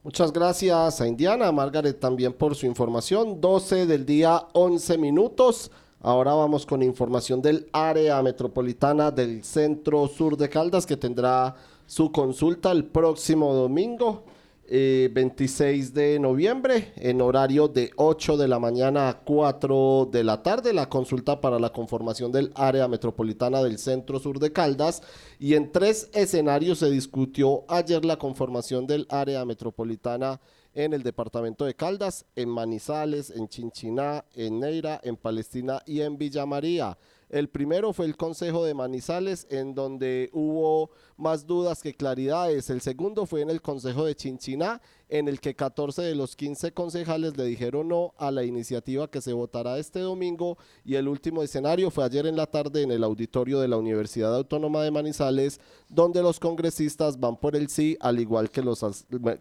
Speaker 2: Muchas gracias a Indiana, a Margaret también por su información. 12 del día, 11 minutos. Ahora vamos con información del área metropolitana del centro sur de Caldas que tendrá su consulta el próximo domingo. 26 eh, de noviembre en horario de 8 de la mañana a 4 de la tarde la consulta para la conformación del área metropolitana del centro sur de Caldas y en tres escenarios se discutió ayer la conformación del área metropolitana en el departamento de Caldas, en Manizales, en Chinchiná, en Neira, en Palestina y en Villa María. El primero fue el Consejo de Manizales, en donde hubo más dudas que claridades. El segundo fue en el Consejo de Chinchiná, en el que 14 de los 15 concejales le dijeron no a la iniciativa que se votará este domingo. Y el último escenario fue ayer en la tarde en el auditorio de la Universidad Autónoma de Manizales, donde los congresistas van por el sí, al igual que los,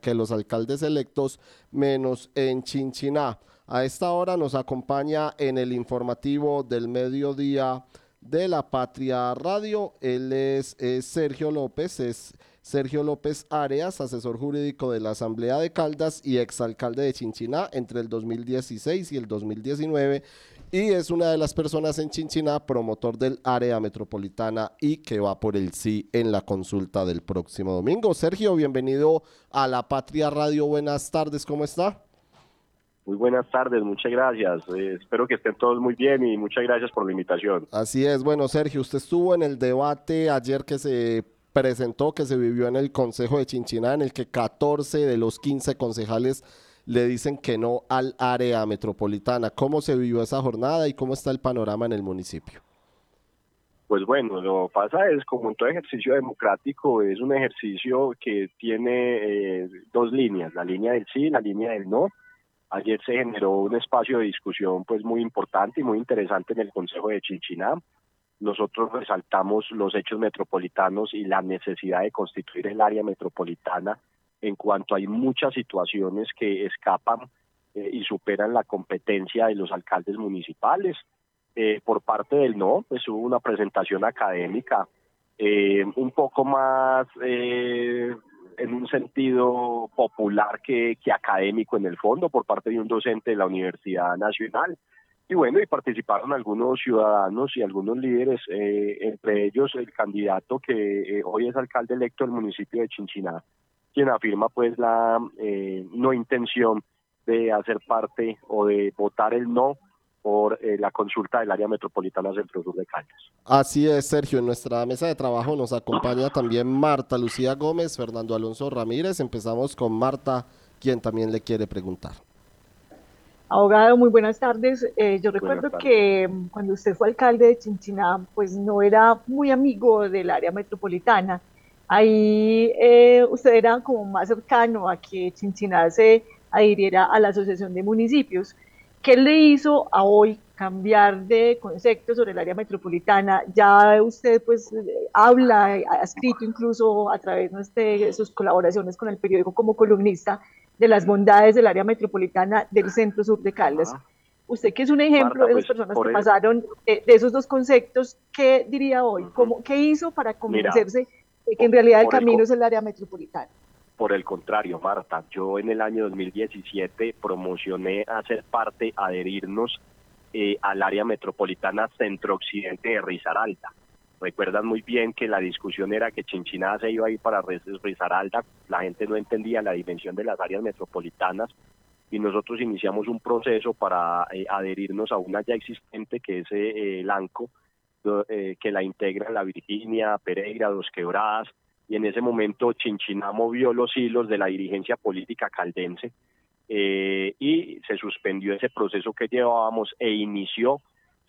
Speaker 2: que los alcaldes electos, menos en Chinchiná. A esta hora nos acompaña en el informativo del mediodía de la Patria Radio. Él es, Sergio López, es Sergio López Arias, asesor jurídico de la Asamblea de Caldas y exalcalde de Chinchiná entre el 2016 y el 2019 y es una de las personas en Chinchiná promotor del área metropolitana y que va por el sí en la consulta del próximo domingo. Sergio, bienvenido a la Patria Radio. Buenas tardes, ¿cómo está?
Speaker 17: Muy buenas tardes, muchas gracias. Eh, espero que estén todos muy bien y muchas gracias por la invitación.
Speaker 2: Así es, bueno Sergio, usted estuvo en el debate ayer que se presentó, que se vivió en el Consejo de Chinchiná, en el que 14 de los 15 concejales le dicen que no al área metropolitana. ¿Cómo se vivió esa jornada y cómo está el panorama en el municipio?
Speaker 17: Pues bueno, lo que pasa es como en todo ejercicio democrático, es un ejercicio que tiene eh, dos líneas, la línea del sí y la línea del no Ayer se generó un espacio de discusión pues muy importante y muy interesante en el Consejo de Chinchiná. Nosotros resaltamos los hechos metropolitanos y la necesidad de constituir el área metropolitana en cuanto hay muchas situaciones que escapan eh, y superan la competencia de los alcaldes municipales. Eh, por parte del no, pues hubo una presentación académica eh, un poco más en un sentido popular que, académico en el fondo por parte de un docente de la Universidad Nacional. Y bueno, y participaron algunos ciudadanos y algunos líderes, eh, entre ellos el candidato que eh, hoy es alcalde electo del municipio de Chinchiná, quien afirma pues la eh, no intención de hacer parte o de votar el no por eh, la consulta del área metropolitana Centro Sur de Caldas.
Speaker 2: Así es, Sergio. En nuestra mesa de trabajo nos acompaña también Marta Lucía Gómez, Fernando Alonso Ramírez. Empezamos con Marta, quien también le quiere preguntar.
Speaker 4: Abogado, muy buenas tardes. Eh, yo recuerdo que mm, cuando usted fue alcalde de Chinchiná, pues no era muy amigo del área metropolitana. Ahí eh, usted era como más cercano a que Chinchiná se adhiriera a la Asociación de Municipios. ¿Qué le hizo a hoy cambiar de concepto sobre el área metropolitana? Ya usted pues habla, ha escrito incluso a través de sus colaboraciones con el periódico como columnista de las bondades del área metropolitana del centro sur de Caldas. Usted que es un ejemplo de las pues, personas que pasaron de, esos dos conceptos, ¿qué diría hoy? ¿Cómo, ¿Qué hizo para convencerse de que en realidad el camino es el área metropolitana?
Speaker 17: Por el contrario, Marta, yo en el año 2017 promocioné hacer parte, adherirnos eh, al área metropolitana centro-occidente de Risaralda. Recuerdan muy bien que la discusión era que Chinchiná se iba a ir para Risaralda, la gente no entendía la dimensión de las áreas metropolitanas y nosotros iniciamos un proceso para eh, adherirnos a una ya existente que es eh, el ANCO, que la integra la Virginia, Pereira, Dos Quebradas, y en ese momento Chinchiná movió los hilos de la dirigencia política caldense eh, y se suspendió ese proceso que llevábamos e inició,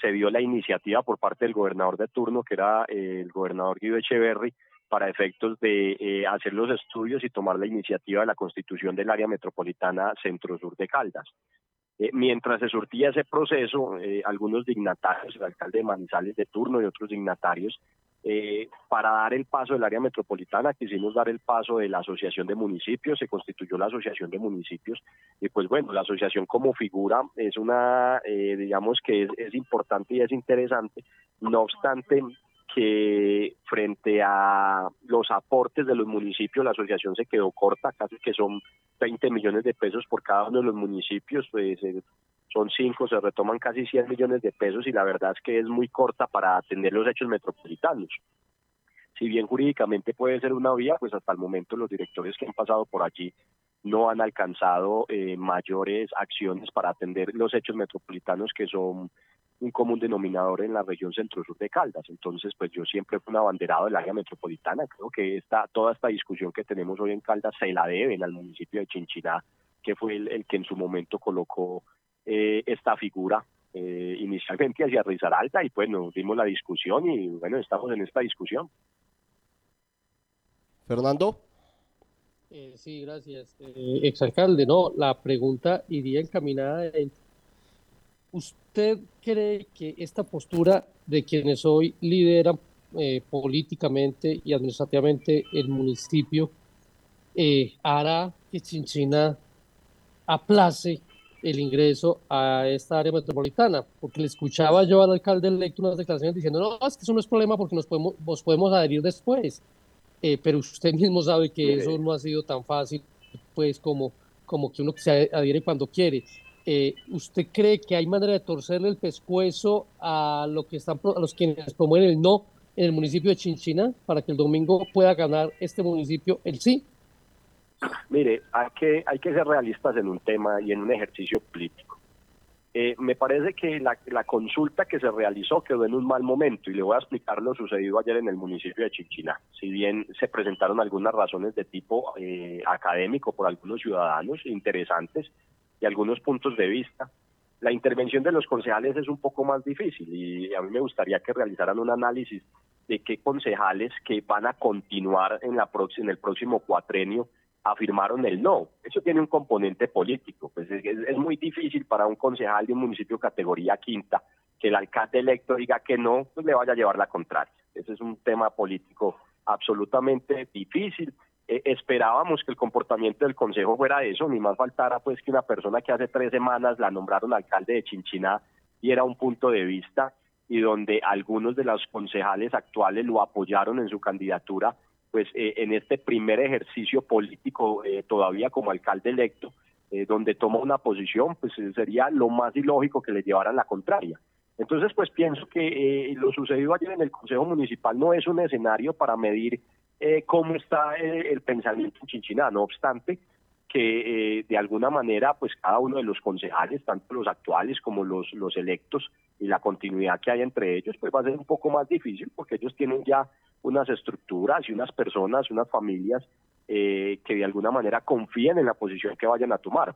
Speaker 17: se dio la iniciativa por parte del gobernador de turno, que era eh, el gobernador Guido Echeverry, para efectos de eh, hacer los estudios y tomar la iniciativa de la constitución del área metropolitana centro-sur de Caldas. mientras se surtía ese proceso, algunos dignatarios, el alcalde de Manizales de turno y otros dignatarios, Eh, para dar el paso del área metropolitana quisimos dar el paso de la asociación de municipios, se constituyó la asociación de municipios y pues bueno, la asociación como figura es una, eh, digamos que es, importante y es interesante, no obstante que frente a los aportes de los municipios la asociación se quedó corta, casi que son 20 millones de pesos por cada uno de los municipios, pues eh, son cinco, se retoman casi 100 millones de pesos y la verdad es que es muy corta para atender los hechos metropolitanos. Si bien jurídicamente puede ser una vía, pues hasta el momento los directores que han pasado por allí no han alcanzado eh, mayores acciones para atender los hechos metropolitanos que son un común denominador en la región centro-sur de Caldas. Entonces, pues yo siempre fui un abanderado del área metropolitana. Creo que esta, toda esta discusión que tenemos hoy en Caldas se la deben al municipio de Chinchiná, que fue el, el que en su momento colocó eh, esta figura eh, inicialmente hacia Risaralda y pues nos dimos la discusión y bueno, estamos en esta discusión.
Speaker 2: Fernando.
Speaker 5: Eh, sí, gracias. Eh, exalcalde, no, la pregunta iría encaminada en ¿Usted cree que esta postura de quienes hoy lideran eh, políticamente y administrativamente el municipio eh, hará que Chinchina aplace el ingreso a esta área metropolitana? Porque le escuchaba yo al alcalde electo unas declaraciones diciendo, no, es que eso no es problema porque nos podemos, nos podemos adherir después. Eh, pero usted mismo sabe que eso no ha sido tan fácil, pues, como, como que uno se adhiere cuando quiere. Eh, ¿Usted cree que hay manera de torcerle el pescuezo a, lo que están, a los quienes promueven el no en el municipio de Chinchina para que el domingo pueda ganar este municipio el sí?
Speaker 17: Mire, hay que, hay que ser realistas en un tema y en un ejercicio político. Eh, me parece que la, consulta que se realizó quedó en un mal momento y le voy a explicar lo sucedido ayer en el municipio de Chinchina. Si bien se presentaron algunas razones de tipo eh, académico por algunos ciudadanos interesantes, y algunos puntos de vista. La intervención de los concejales es un poco más difícil y a mí me gustaría que realizaran un análisis de qué concejales que van a continuar en, la en el próximo cuatrenio afirmaron el no. Eso tiene un componente político. Pues es, es, muy difícil para un concejal de un municipio categoría quinta que el alcalde electo diga que no, pues le vaya a llevar la contraria. Ese es un tema político absolutamente difícil eh, esperábamos que el comportamiento del Consejo fuera eso, ni más faltara pues que una persona que hace tres semanas la nombraron alcalde de Chinchiná diera un punto de vista y donde algunos de los concejales actuales lo apoyaron en su candidatura, pues eh, en este primer ejercicio político eh, todavía como alcalde electo, eh, donde toma una posición, pues eh, sería lo más ilógico que le llevaran la contraria. Entonces, pues pienso que eh, lo sucedido ayer en el Consejo Municipal no es un escenario para medir eh, cómo está eh, el pensamiento en Chinchiná. No obstante, que eh, de alguna manera, pues cada uno de los concejales, tanto los actuales como los, los electos, y la continuidad que hay entre ellos, pues va a ser un poco más difícil porque ellos tienen ya unas estructuras y unas personas, unas familias eh, que de alguna manera confían en la posición que vayan a tomar.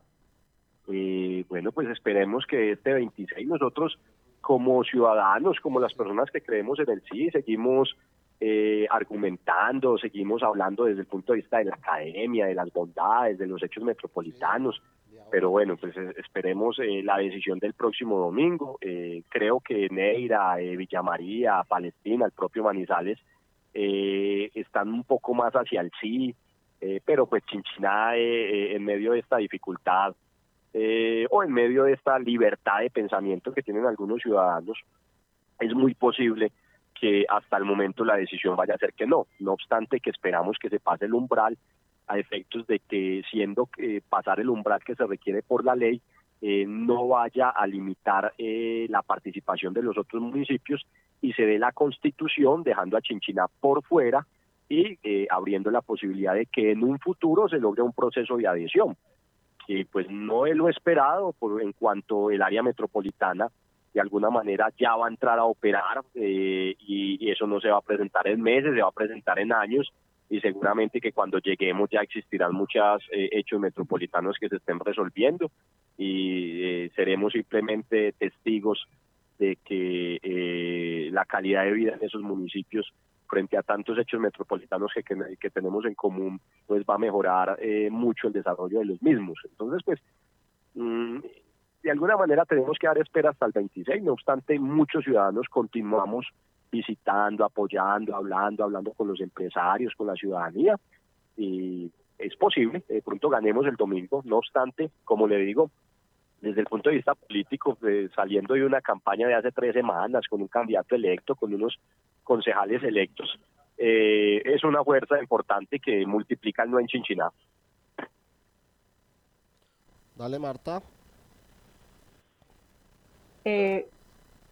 Speaker 17: Eh, bueno, pues esperemos que este 26 nosotros como ciudadanos, como las personas que creemos en el sí, seguimos eh, argumentando, seguimos hablando desde el punto de vista de la academia, de las bondades, de los hechos metropolitanos. Pero bueno, pues eh, esperemos eh, la decisión del próximo domingo. Eh, creo que Neira, eh, Villa María, Palestina, el propio Manizales eh, están un poco más hacia el sí, eh, pero pues Chinchiná eh, en medio de esta dificultad eh, o en medio de esta libertad de pensamiento que tienen algunos ciudadanos, es muy posible que hasta el momento la decisión vaya a ser que no. No obstante que esperamos que se pase el umbral a efectos de que siendo que pasar el umbral que se requiere por la ley, eh, no vaya a limitar eh, la participación de los otros municipios y se dé la constitución dejando a Chinchiná por fuera y eh, abriendo la posibilidad de que en un futuro se logre un proceso de adhesión, que pues no es lo esperado por, en cuanto el área metropolitana de alguna manera ya va a entrar a operar eh, y, y, eso no se va a presentar en meses, se va a presentar en años y seguramente que cuando lleguemos ya existirán muchos eh, hechos metropolitanos que se estén resolviendo y eh, seremos simplemente testigos de que eh, la calidad de vida en esos municipios frente a tantos hechos metropolitanos que, que, que tenemos en común, pues va a mejorar mucho el desarrollo de los mismos. Entonces, pues, mmm, de alguna manera tenemos que dar espera hasta el 26, no obstante muchos ciudadanos continuamos visitando, apoyando, hablando, hablando con los empresarios, con la ciudadanía. Y es posible, de pronto ganemos el domingo. No obstante, como le digo, desde el punto de vista político, eh, saliendo de una campaña de hace tres semanas con un candidato electo, con unos concejales electos, eh, es una fuerza importante que multiplica el no en Chinchiná.
Speaker 2: Dale, Marta.
Speaker 4: Eh,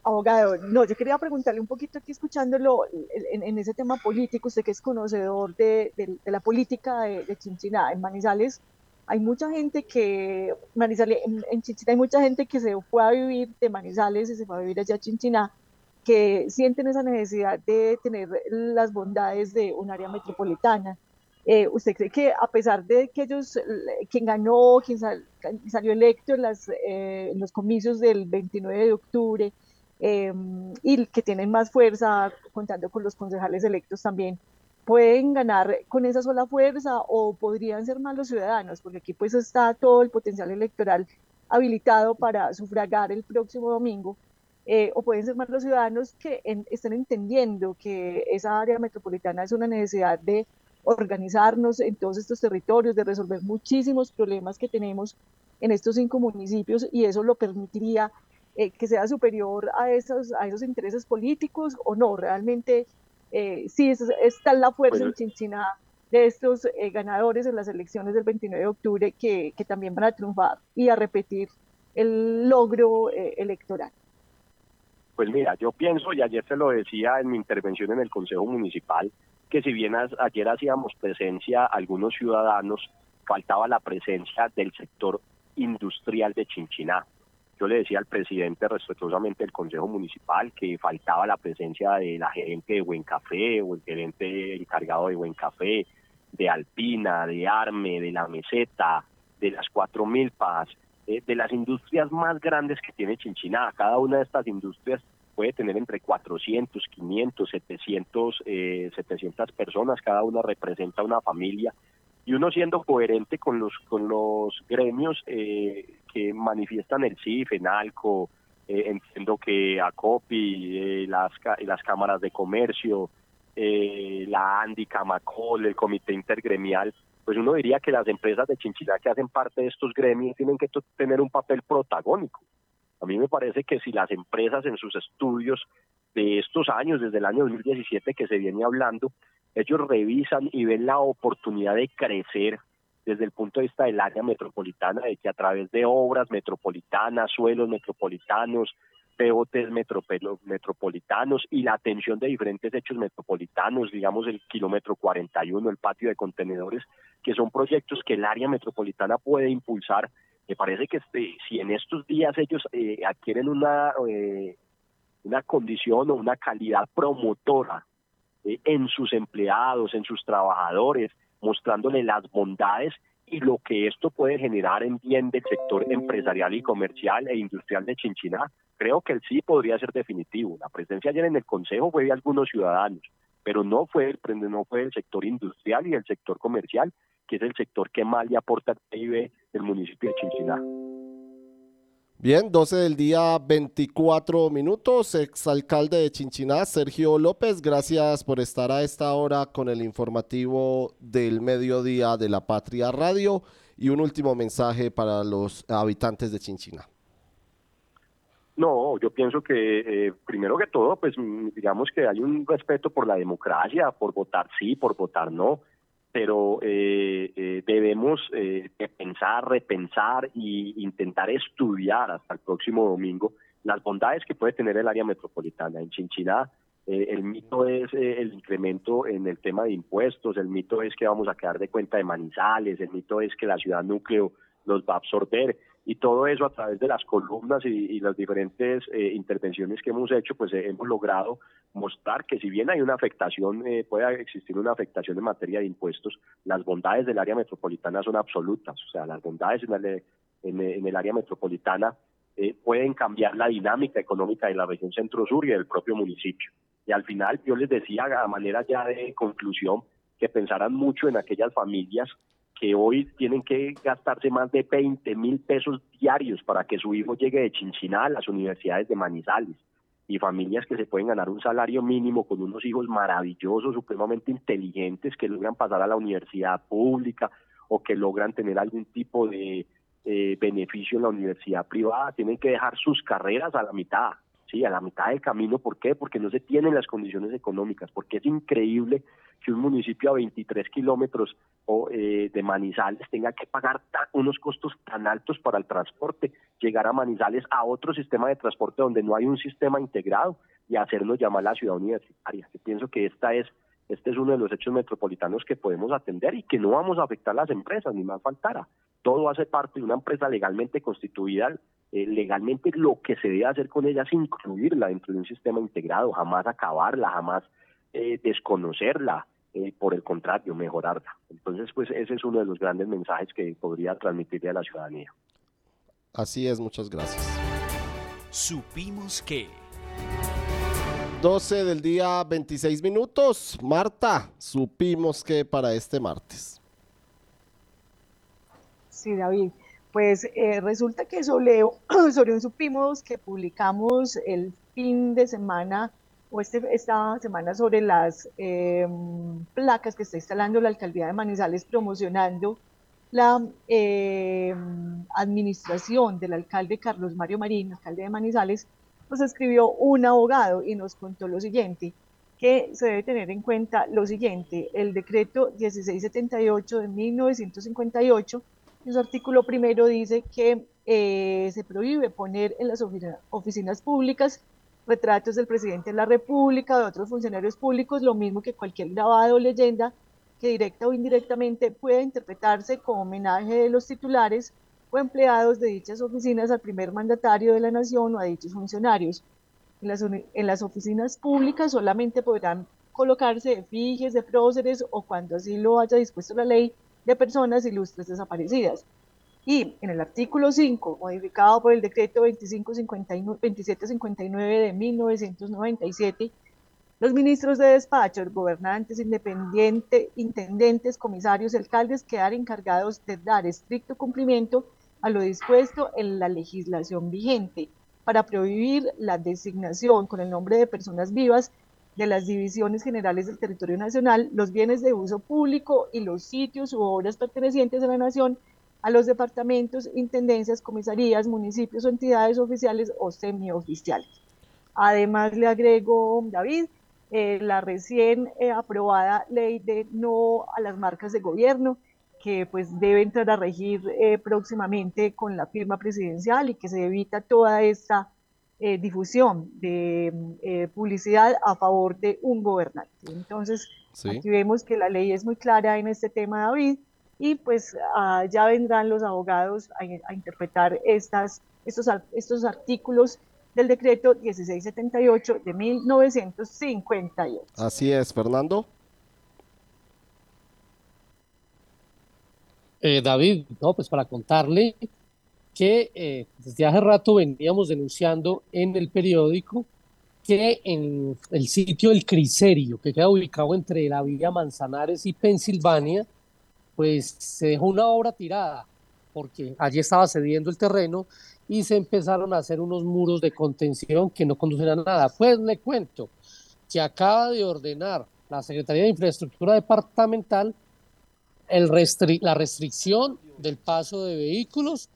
Speaker 4: abogado, no, yo quería preguntarle un poquito aquí escuchándolo en, ese tema político, usted que es conocedor de, la política de, Chinchiná, en Manizales hay mucha gente que, Manizales, en, Chinchiná hay mucha gente que se fue a vivir de Manizales y se fue a vivir allá a Chinchiná, que sienten esa necesidad de tener las bondades de un área metropolitana. Eh, ¿Usted cree que a pesar de que ellos, quien ganó, quien sal, salió electo en, las, eh, los comicios del 29 de octubre eh, y que tienen más fuerza contando con los concejales electos también, pueden ganar con esa sola fuerza o podrían ser más los ciudadanos? Porque aquí pues está todo el potencial electoral habilitado para sufragar el próximo domingo. Eh, o pueden ser más los ciudadanos que en, estén entendiendo que esa área metropolitana es una necesidad de organizarnos en todos estos territorios, de resolver muchísimos problemas que tenemos en estos cinco municipios y eso lo permitiría eh, que sea superior a esos, a esos intereses políticos o no, realmente eh, sí es, está la fuerza en Chinchiná de estos eh, ganadores en las elecciones del 29 de octubre que, que, también van a triunfar y a repetir el logro eh, electoral.
Speaker 17: Pues mira, yo pienso, y ayer se lo decía en mi intervención en el Consejo Municipal, que si bien ayer hacíamos presencia algunos ciudadanos, faltaba la presencia del sector industrial de Chinchiná. Yo le decía al presidente respetuosamente del Consejo Municipal que faltaba la presencia de la gerente de Buen Café o el gerente encargado de Buen Café, de Alpina, de Arme, de La Meseta, de las Cuatro Milpas, eh, de las industrias más grandes que tiene Chinchiná. Cada una de estas industrias puede tener entre 400, 500, 700, eh, 700 personas, cada una representa una familia y uno siendo coherente con los con los gremios eh, que manifiestan el CIF, ENALCO, eh, entiendo que ACOPI, eh, las, las cámaras de comercio, eh, la ANDI, Camacol, el comité intergremial, pues uno diría que las empresas de Chinchilla que hacen parte de estos gremios tienen que tener un papel protagónico. A mí me parece que si las empresas en sus estudios de estos años, desde el año 2017 que se viene hablando, ellos revisan y ven la oportunidad de crecer desde el punto de vista del área metropolitana, de que a través de obras metropolitanas, suelos metropolitanos, POTs metropolitanos y la atención de diferentes hechos metropolitanos, digamos el kilómetro 41, el patio de contenedores, que son proyectos que el área metropolitana puede impulsar. Me parece que este, si en estos días ellos eh, adquieren una, eh, una condición o una calidad promotora eh, en sus empleados, en sus trabajadores, mostrándole las bondades y lo que esto puede generar en bien del sector empresarial y comercial e industrial de Chinchiná, creo que el sí podría ser definitivo. La presencia ayer en el Consejo fue de algunos ciudadanos, pero no fue, el, no fue el sector industrial y el sector comercial, que es el sector que más le aporta al PIB del municipio de Chinchiná.
Speaker 2: Bien, 12 del día, 24 minutos. Exalcalde de Chinchiná, Sergio López, gracias por estar a esta hora con el informativo del mediodía de la Patria Radio. Y un último mensaje para los habitantes de Chinchiná.
Speaker 17: No, yo pienso que eh, primero que todo, pues digamos que hay un respeto por la democracia, por votar sí, por votar no pero eh, eh, debemos eh, pensar, repensar e intentar estudiar hasta el próximo domingo las bondades que puede tener el área metropolitana. En Chinchiná eh, el mito es eh, el incremento en el tema de impuestos, el mito es que vamos a quedar de cuenta de manizales, el mito es que la ciudad núcleo los va a absorber y todo eso a través de las columnas y, las diferentes eh, intervenciones que hemos hecho, pues eh, hemos logrado mostrar que si bien hay una afectación, eh, puede existir una afectación en materia de impuestos, las bondades del área metropolitana son absolutas, o sea, las bondades en el, en, en el área metropolitana eh, pueden cambiar la dinámica económica de la región centro-sur y del propio municipio. Y al final yo les decía a manera ya de conclusión que pensaran mucho en aquellas familias que hoy tienen que gastarse más de 20 mil pesos diarios para que su hijo llegue de Chinchiná a las universidades de Manizales. y familias que se pueden ganar un salario mínimo con unos hijos maravillosos, supremamente inteligentes, que logran pasar a la universidad pública o que logran tener algún tipo de eh, beneficio en la universidad privada, tienen que dejar sus carreras a la mitad, sí, a la mitad del camino. ¿Por qué? Porque no se tienen las condiciones económicas, porque es increíble que un municipio a 23 kilómetros eh, de Manizales tenga que pagar unos costos tan altos para el transporte, llegar a Manizales a otro sistema de transporte donde no hay un sistema integrado y hacernos llamar la ciudad universitaria. Yo pienso que esta es este es uno de los hechos metropolitanos que podemos atender y que no vamos a afectar a las empresas, ni más faltara. Todo hace parte de una empresa legalmente constituida. Eh, legalmente lo que se debe hacer con ella es incluirla dentro de un sistema integrado, jamás acabarla, jamás eh, desconocerla, eh, por el contrario, mejorarla. Entonces, pues ese es uno de los grandes mensajes que podría transmitirle a la ciudadanía.
Speaker 2: Así es, muchas gracias.
Speaker 18: Supimos que...
Speaker 2: 12 del día 26 minutos. Marta, supimos que para este martes.
Speaker 4: Sí, David. Pues eh, resulta que sobre, sobre un supimos que publicamos el fin de semana o este, esta semana sobre las em, placas que está instalando la alcaldía de Manizales promocionando la em, administración del alcalde Carlos Mario Marín, alcalde de Manizales, nos escribió un abogado y nos contó lo siguiente, que se debe tener en cuenta lo siguiente, el decreto 1678 de 1958, en su artículo primero dice que eh, se prohíbe poner en las oficinas públicas retratos del presidente de la República, de otros funcionarios públicos, lo mismo que cualquier grabado o leyenda que directa o indirectamente pueda interpretarse como homenaje de los titulares o empleados de dichas oficinas al primer mandatario de la nación o a dichos funcionarios. En las, en las oficinas públicas solamente podrán colocarse efigies de próceres o cuando así lo haya dispuesto la ley de personas ilustres desaparecidas. Y en el artículo 5, modificado por el decreto 2759 de 1997, los ministros de despacho, gobernantes, independientes, intendentes, comisarios, alcaldes quedan encargados de dar estricto cumplimiento a lo dispuesto en la legislación vigente para prohibir la designación con el nombre de personas vivas de las divisiones generales del territorio nacional, los bienes de uso público y los sitios u obras pertenecientes a la nación a los departamentos, intendencias, comisarías, municipios o entidades oficiales o semioficiales. Además, le agrego, David, eh, la recién eh, aprobada ley de no a las marcas de gobierno, que pues debe entrar a regir eh, próximamente con la firma presidencial y que se evita toda esta difusión de publicidad a favor de un gobernante. Entonces, aquí vemos que la ley es muy clara en este tema, David, y pues ah, ya vendrán los abogados a, interpretar estas, estos, estos artículos del decreto 1678 de 1958.
Speaker 2: Así es, Fernando.
Speaker 5: Eh, David, no, pues para contarle que eh, desde hace rato veníamos denunciando en el periódico que en el sitio El Criserio, que queda ubicado entre la Villa Manzanares y Pensilvania, pues se dejó una obra tirada, porque allí estaba cediendo el terreno y se empezaron a hacer unos muros de contención que no conducen a nada. Pues le cuento que acaba de ordenar la Secretaría de Infraestructura Departamental el la restricción del paso de vehículos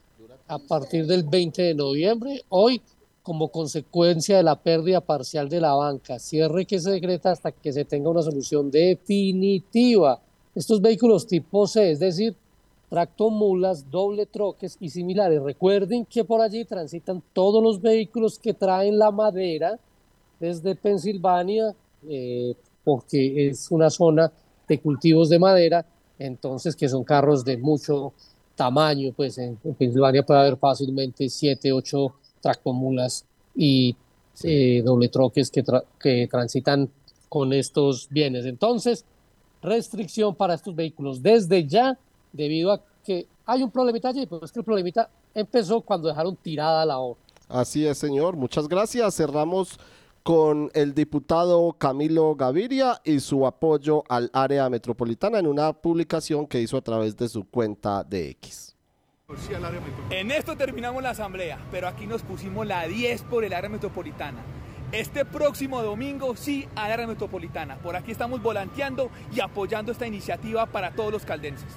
Speaker 5: a partir del 20 de noviembre, hoy como consecuencia de la pérdida parcial de la banca. Cierre que se decreta hasta que se tenga una solución definitiva estos vehículos tipo C, es decir, tractomulas, doble troques y similares. Recuerden que por allí transitan todos los vehículos que traen la madera desde Pensilvania, eh, porque es una zona de cultivos de madera, entonces que son carros de mucho tamaño, pues en, Pensilvania puede haber fácilmente 7, 8 tractomulas y eh, doble troques que, que transitan con estos bienes. Entonces, restricción para estos vehículos desde ya, debido a que hay un problemita allí, pero es que el problemita empezó cuando dejaron tirada la obra.
Speaker 2: Así es, señor. Muchas gracias. Cerramos con el diputado Camilo Gaviria y su apoyo al área metropolitana en una publicación que hizo a través de su cuenta de X.
Speaker 19: En esto terminamos la asamblea, pero aquí nos pusimos la 10 por el área metropolitana este próximo domingo sí a la metropolitana. Por aquí estamos volanteando y apoyando esta iniciativa para todos los caldenses.